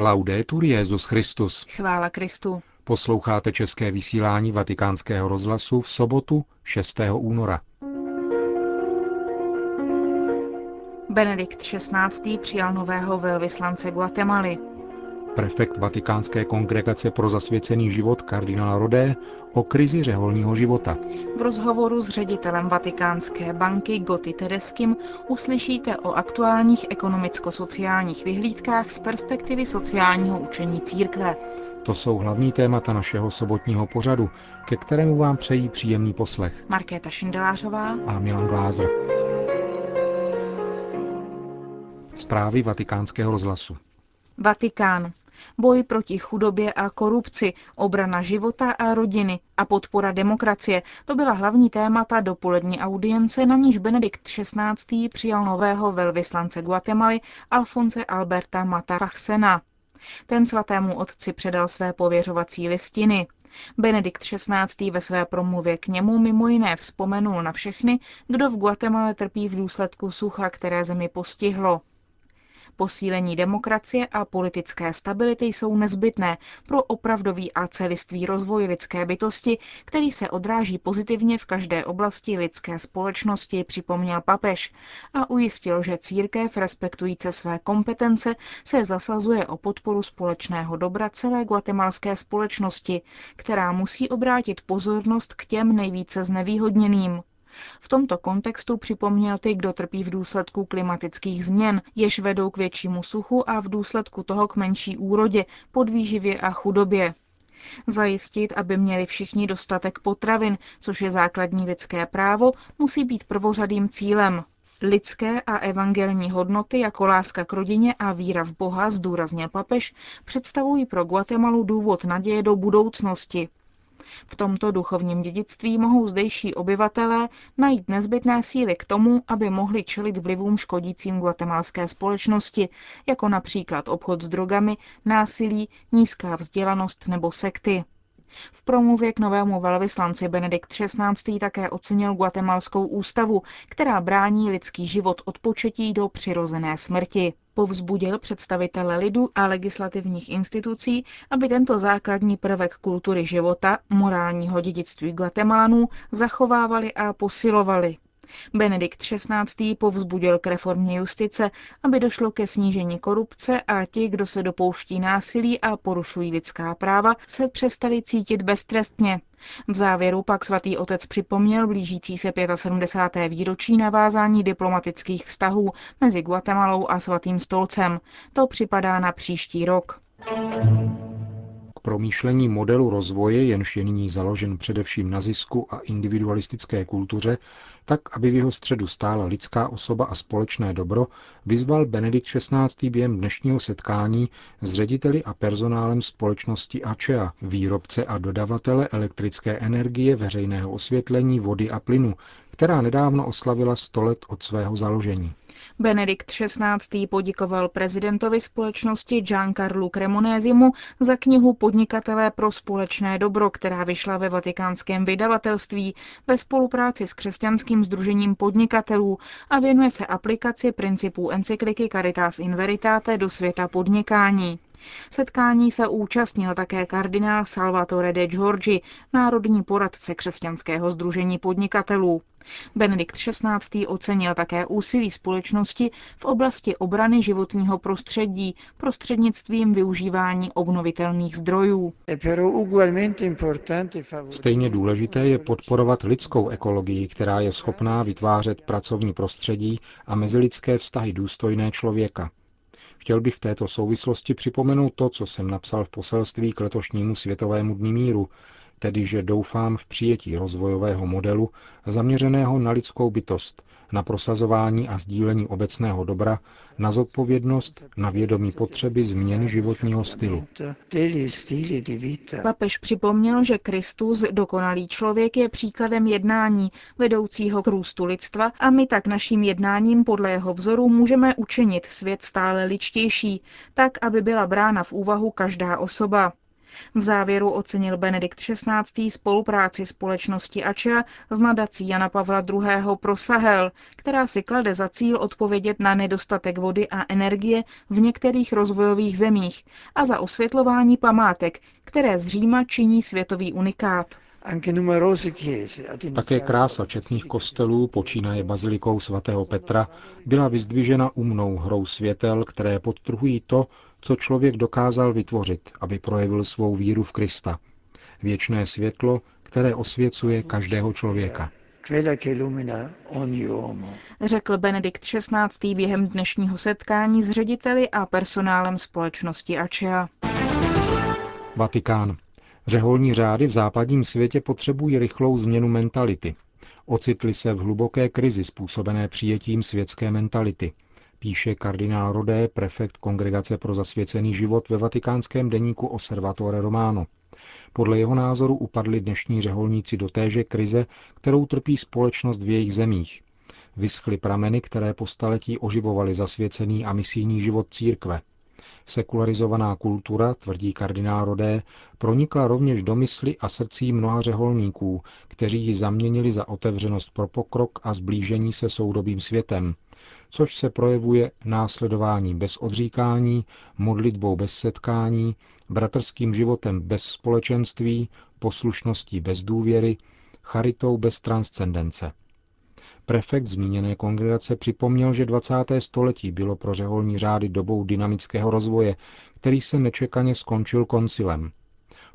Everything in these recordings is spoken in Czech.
Laudetur Jezus Christus. Chvála Kristu. Posloucháte české vysílání Vatikánského rozhlasu v sobotu 6. února. Benedikt XVI. přijal nového velvyslance Guatemaly. Prefekt Vatikánské kongregace pro zasvěcený život kardinál Rodé o krizi řeholního života. V rozhovoru s ředitelem Vatikánské banky Goty Tedeským uslyšíte o aktuálních ekonomicko-sociálních vyhlídkách z perspektivy sociálního učení církve. To jsou hlavní témata našeho sobotního pořadu, ke kterému vám přejí příjemný poslech. Markéta Šindelářová a Milan Glázer. Zprávy vatikánského rozhlasu. Vatikán. Boj proti chudobě a korupci, obrana života a rodiny a podpora demokracie. To byla hlavní témata dopolední audience, na níž Benedikt XVI. přijal nového velvyslance Guatemaly Alfonse Alberta Mata Fachsena. Ten svatému otci předal své pověřovací listiny. Benedikt XVI. ve své promluvě k němu mimo jiné vzpomenul na všechny, kdo v Guatemala trpí v důsledku sucha, které zemi postihlo. Posílení demokracie a politické stability jsou nezbytné pro opravdový a celistvý rozvoj lidské bytosti, který se odráží pozitivně v každé oblasti lidské společnosti, připomněl papež a ujistil, že církev, respektující své kompetence, se zasazuje o podporu společného dobra celé guatemalské společnosti, která musí obrátit pozornost k těm nejvíce znevýhodněným. V tomto kontextu připomněl ty, kdo trpí v důsledku klimatických změn, jež vedou k většímu suchu a v důsledku toho k menší úrodě, podvýživě a chudobě. Zajistit, aby měli všichni dostatek potravin, což je základní lidské právo, musí být prvořadým cílem. Lidské a evangelní hodnoty jako láska k rodině a víra v Boha, zdůraznil papež, představují pro Guatemalu důvod naděje do budoucnosti. V tomto duchovním dědictví mohou zdejší obyvatelé najít nezbytné síly k tomu, aby mohli čelit vlivům škodícím guatemalské společnosti, jako například obchod s drogami, násilí, nízká vzdělanost nebo sekty. V promluvě k novému velvyslanci Benedikt XVI. také ocenil guatemalskou ústavu, která brání lidský život od početí do přirozené smrti. Povzbudil představitele lidu a legislativních institucí, aby tento základní prvek kultury života, morálního dědictví Guatemalánů, zachovávali a posilovali. Benedikt XVI. povzbudil k reformě justice, aby došlo ke snížení korupce a ti, kdo se dopouští násilí a porušují lidská práva, se přestali cítit beztrestně. V závěru pak svatý otec připomněl blížící se 75. výročí navázání diplomatických vztahů mezi Guatemalou a svatým stolcem. To připadá na příští rok promýšlení modelu rozvoje, jenž je nyní založen především na zisku a individualistické kultuře, tak, aby v jeho středu stála lidská osoba a společné dobro, vyzval Benedikt XVI. během dnešního setkání s řediteli a personálem společnosti ACEA, výrobce a dodavatele elektrické energie, veřejného osvětlení, vody a plynu, která nedávno oslavila 100 let od svého založení. Benedikt XVI. poděkoval prezidentovi společnosti Giancarlu Cremonézimu za knihu Podnikatelé pro společné dobro, která vyšla ve vatikánském vydavatelství ve spolupráci s křesťanským združením podnikatelů a věnuje se aplikaci principů encykliky Caritas in Veritate do světa podnikání. Setkání se účastnil také kardinál Salvatore de Giorgi, národní poradce křesťanského združení podnikatelů. Benedikt XVI. ocenil také úsilí společnosti v oblasti obrany životního prostředí prostřednictvím využívání obnovitelných zdrojů. Stejně důležité je podporovat lidskou ekologii, která je schopná vytvářet pracovní prostředí a mezilidské vztahy důstojné člověka. Chtěl bych v této souvislosti připomenout to, co jsem napsal v poselství k letošnímu Světovému dní míru, tedy že doufám v přijetí rozvojového modelu zaměřeného na lidskou bytost, na prosazování a sdílení obecného dobra, na zodpovědnost, na vědomí potřeby změny životního stylu. Papež připomněl, že Kristus, dokonalý člověk, je příkladem jednání, vedoucího k růstu lidstva a my tak naším jednáním podle jeho vzoru můžeme učinit svět stále ličtější, tak, aby byla brána v úvahu každá osoba. V závěru ocenil Benedikt XVI. spolupráci společnosti Ača s nadací Jana Pavla II. pro Sahel, která si klade za cíl odpovědět na nedostatek vody a energie v některých rozvojových zemích a za osvětlování památek, které z Říma činí světový unikát. Také krása četných kostelů, počínaje bazilikou svatého Petra, byla vyzdvižena umnou hrou světel, které podtrhují to, co člověk dokázal vytvořit, aby projevil svou víru v Krista. Věčné světlo, které osvěcuje každého člověka. Řekl Benedikt XVI. během dnešního setkání s řediteli a personálem společnosti Ačea. Vatikán. Řeholní řády v západním světě potřebují rychlou změnu mentality. Ocitli se v hluboké krizi způsobené přijetím světské mentality, píše kardinál Rodé, prefekt Kongregace pro zasvěcený život ve vatikánském deníku Osservatore Romano. Podle jeho názoru upadli dnešní řeholníci do téže krize, kterou trpí společnost v jejich zemích. Vyschly prameny, které po staletí oživovaly zasvěcený a misijní život církve. Sekularizovaná kultura, tvrdí kardinál Rodé, pronikla rovněž do mysli a srdcí mnoha řeholníků, kteří ji zaměnili za otevřenost pro pokrok a zblížení se soudobým světem, což se projevuje následováním bez odříkání, modlitbou bez setkání, bratrským životem bez společenství, poslušností bez důvěry, charitou bez transcendence. Prefekt zmíněné kongregace připomněl, že 20. století bylo pro řeholní řády dobou dynamického rozvoje, který se nečekaně skončil koncilem.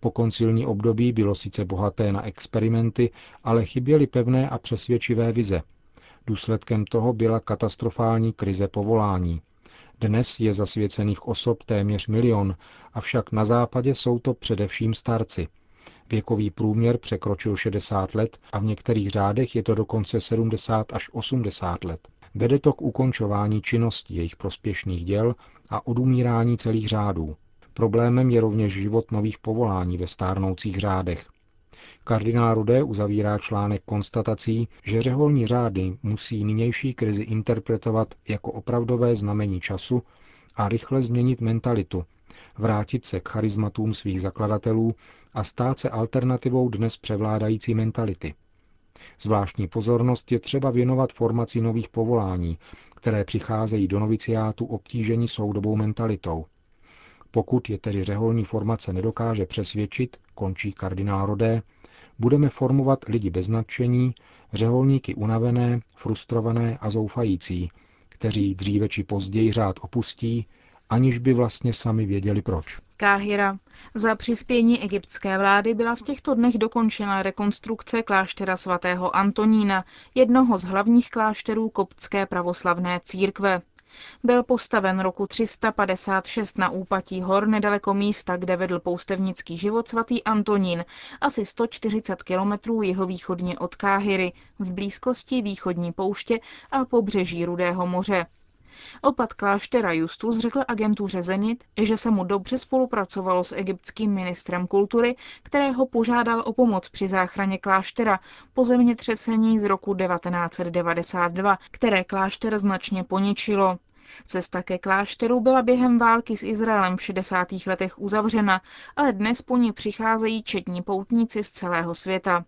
Po koncilní období bylo sice bohaté na experimenty, ale chyběly pevné a přesvědčivé vize. Důsledkem toho byla katastrofální krize povolání. Dnes je zasvěcených osob téměř milion, avšak na západě jsou to především starci – Věkový průměr překročil 60 let a v některých řádech je to dokonce 70 až 80 let. Vede to k ukončování činnosti jejich prospěšných děl a odumírání celých řádů. Problémem je rovněž život nových povolání ve stárnoucích řádech. Kardinál Rudé uzavírá článek konstatací, že řeholní řády musí nynější krizi interpretovat jako opravdové znamení času a rychle změnit mentalitu, vrátit se k charizmatům svých zakladatelů a stát se alternativou dnes převládající mentality. Zvláštní pozornost je třeba věnovat formaci nových povolání, které přicházejí do noviciátu obtížení soudobou mentalitou. Pokud je tedy řeholní formace nedokáže přesvědčit, končí kardinál Rodé, budeme formovat lidi bez nadšení, řeholníky unavené, frustrované a zoufající, kteří dříve či později řád opustí, aniž by vlastně sami věděli proč. Káhira. Za přispění egyptské vlády byla v těchto dnech dokončena rekonstrukce kláštera svatého Antonína, jednoho z hlavních klášterů koptské pravoslavné církve. Byl postaven roku 356 na úpatí hor nedaleko místa, kde vedl poustevnický život svatý Antonín, asi 140 kilometrů jihovýchodně od Káhyry, v blízkosti východní pouště a pobřeží Rudého moře. Opat kláštera Justus řekl agentuře Zenit, že se mu dobře spolupracovalo s egyptským ministrem kultury, kterého požádal o pomoc při záchraně kláštera po zemětřesení z roku 1992, které klášter značně poničilo. Cesta ke klášteru byla během války s Izraelem v 60. letech uzavřena, ale dnes po ní přicházejí četní poutníci z celého světa.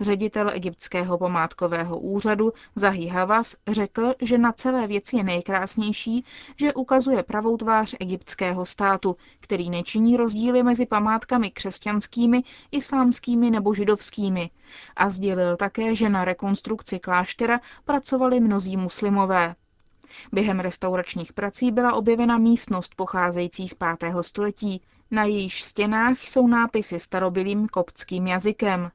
Ředitel egyptského památkového úřadu Zahi Havas řekl, že na celé věci je nejkrásnější, že ukazuje pravou tvář egyptského státu, který nečiní rozdíly mezi památkami křesťanskými, islámskými nebo židovskými. A sdělil také, že na rekonstrukci kláštera pracovali mnozí muslimové. Během restauračních prací byla objevena místnost pocházející z 5. století. Na jejíž stěnách jsou nápisy starobilým koptským jazykem.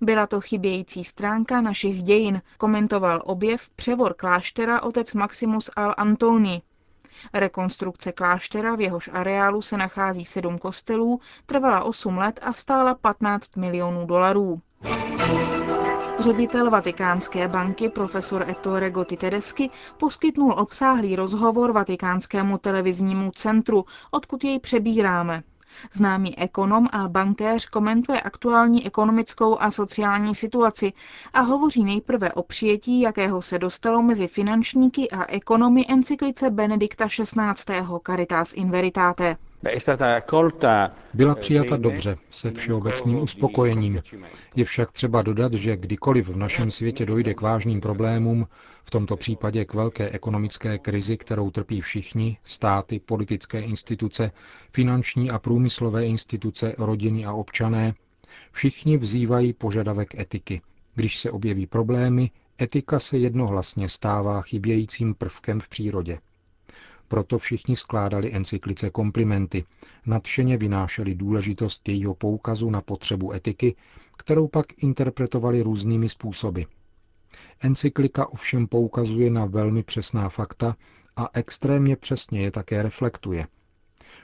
Byla to chybějící stránka našich dějin, komentoval objev převor kláštera otec Maximus al Antoni. Rekonstrukce kláštera, v jehož areálu se nachází sedm kostelů, trvala 8 let a stála 15 milionů dolarů. Ředitel Vatikánské banky profesor Ettore Gotti Tedeschi poskytnul obsáhlý rozhovor Vatikánskému televiznímu centru, odkud jej přebíráme. Známý ekonom a bankéř komentuje aktuální ekonomickou a sociální situaci a hovoří nejprve o přijetí, jakého se dostalo mezi finančníky a ekonomy encyklice Benedikta XVI. Caritas in Veritate. Byla přijata dobře, se všeobecným uspokojením. Je však třeba dodat, že kdykoliv v našem světě dojde k vážným problémům, v tomto případě k velké ekonomické krizi, kterou trpí všichni, státy, politické instituce, finanční a průmyslové instituce, rodiny a občané, všichni vzývají požadavek etiky. Když se objeví problémy, etika se jednohlasně stává chybějícím prvkem v přírodě. Proto všichni skládali encyklice komplimenty, nadšeně vynášeli důležitost jejího poukazu na potřebu etiky, kterou pak interpretovali různými způsoby. Encyklika ovšem poukazuje na velmi přesná fakta a extrémně přesně je také reflektuje.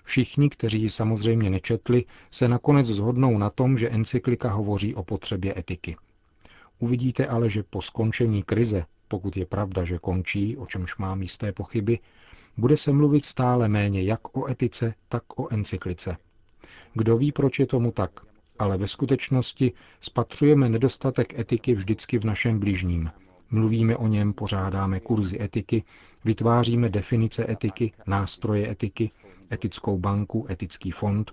Všichni, kteří ji samozřejmě nečetli, se nakonec zhodnou na tom, že encyklika hovoří o potřebě etiky. Uvidíte ale, že po skončení krize, pokud je pravda, že končí, o čemž mám jisté pochyby, bude se mluvit stále méně jak o etice, tak o encyklice. Kdo ví, proč je tomu tak, ale ve skutečnosti spatřujeme nedostatek etiky vždycky v našem bližním. Mluvíme o něm, pořádáme kurzy etiky, vytváříme definice etiky, nástroje etiky, etickou banku, etický fond,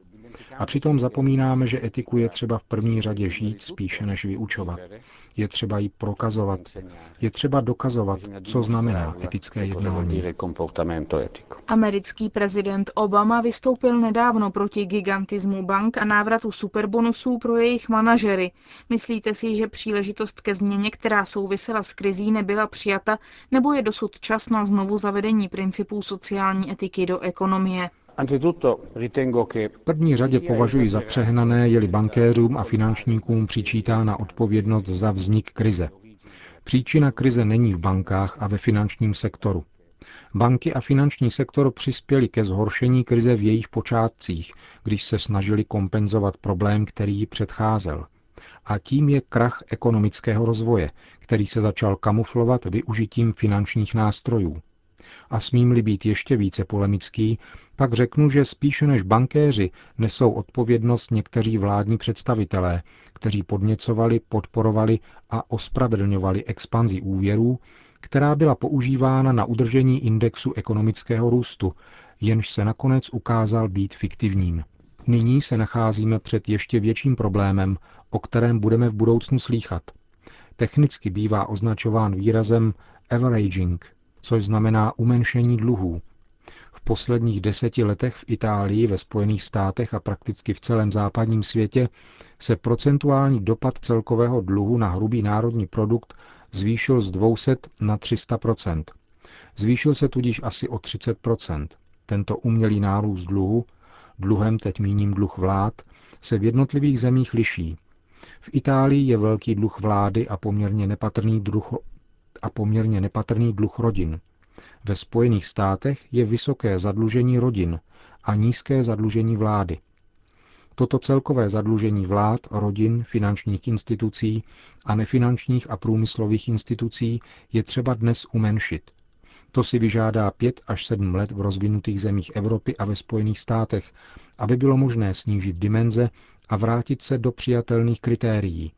a přitom zapomínáme, že etiku je třeba v první řadě žít spíše než vyučovat. Je třeba ji prokazovat. Je třeba dokazovat, co znamená etické jednání. Americký prezident Obama vystoupil nedávno proti gigantismu bank a návratu superbonusů pro jejich manažery. Myslíte si, že příležitost ke změně, která souvisela s krizí, nebyla přijata, nebo je dosud čas na znovu zavedení principů sociální etiky do ekonomie? V první řadě považuji za přehnané, jeli bankéřům a finančníkům přičítána odpovědnost za vznik krize. Příčina krize není v bankách a ve finančním sektoru. Banky a finanční sektor přispěli ke zhoršení krize v jejich počátcích, když se snažili kompenzovat problém, který ji předcházel. A tím je krach ekonomického rozvoje, který se začal kamuflovat využitím finančních nástrojů a smím-li být ještě více polemický, pak řeknu, že spíše než bankéři nesou odpovědnost někteří vládní představitelé, kteří podněcovali, podporovali a ospravedlňovali expanzi úvěrů, která byla používána na udržení indexu ekonomického růstu, jenž se nakonec ukázal být fiktivním. Nyní se nacházíme před ještě větším problémem, o kterém budeme v budoucnu slýchat. Technicky bývá označován výrazem averaging, což znamená umenšení dluhů. V posledních deseti letech v Itálii, ve Spojených státech a prakticky v celém západním světě se procentuální dopad celkového dluhu na hrubý národní produkt zvýšil z 200 na 300% Zvýšil se tudíž asi o 30% Tento umělý nárůst dluhu, dluhem teď míním dluh vlád, se v jednotlivých zemích liší. V Itálii je velký dluh vlády a poměrně nepatrný druh, a poměrně nepatrný dluh rodin. Ve Spojených státech je vysoké zadlužení rodin a nízké zadlužení vlády. Toto celkové zadlužení vlád, rodin, finančních institucí a nefinančních a průmyslových institucí je třeba dnes umenšit. To si vyžádá pět až sedm let v rozvinutých zemích Evropy a ve Spojených státech, aby bylo možné snížit dimenze a vrátit se do přijatelných kritérií.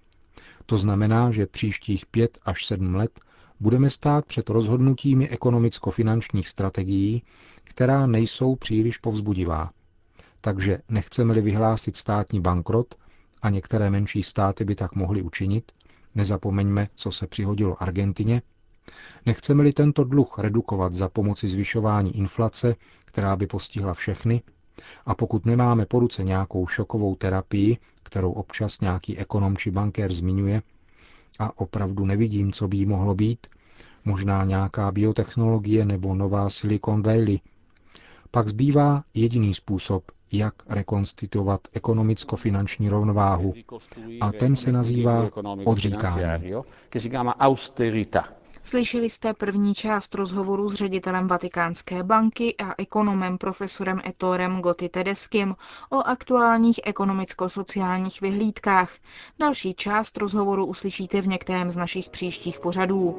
To znamená, že příštích pět až sedm let budeme stát před rozhodnutími ekonomicko-finančních strategií, která nejsou příliš povzbudivá. Takže nechceme-li vyhlásit státní bankrot, a některé menší státy by tak mohly učinit, nezapomeňme, co se přihodilo Argentině, nechceme-li tento dluh redukovat za pomoci zvyšování inflace, která by postihla všechny, a pokud nemáme po ruce nějakou šokovou terapii, kterou občas nějaký ekonom či bankér zmiňuje, a opravdu nevidím, co by jí mohlo být, možná nějaká biotechnologie nebo nová Silicon Valley. Pak zbývá jediný způsob, jak rekonstituovat ekonomicko-finanční rovnováhu. A ten se nazývá odříkání. Slyšeli jste první část rozhovoru s ředitelem Vatikánské banky a ekonomem profesorem Etorem Gotti Tedeskim o aktuálních ekonomicko-sociálních vyhlídkách. Další část rozhovoru uslyšíte v některém z našich příštích pořadů.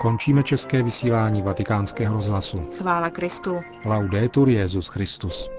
Končíme české vysílání vatikánského rozhlasu. Chvála Kristu. Laudetur Jezus Christus.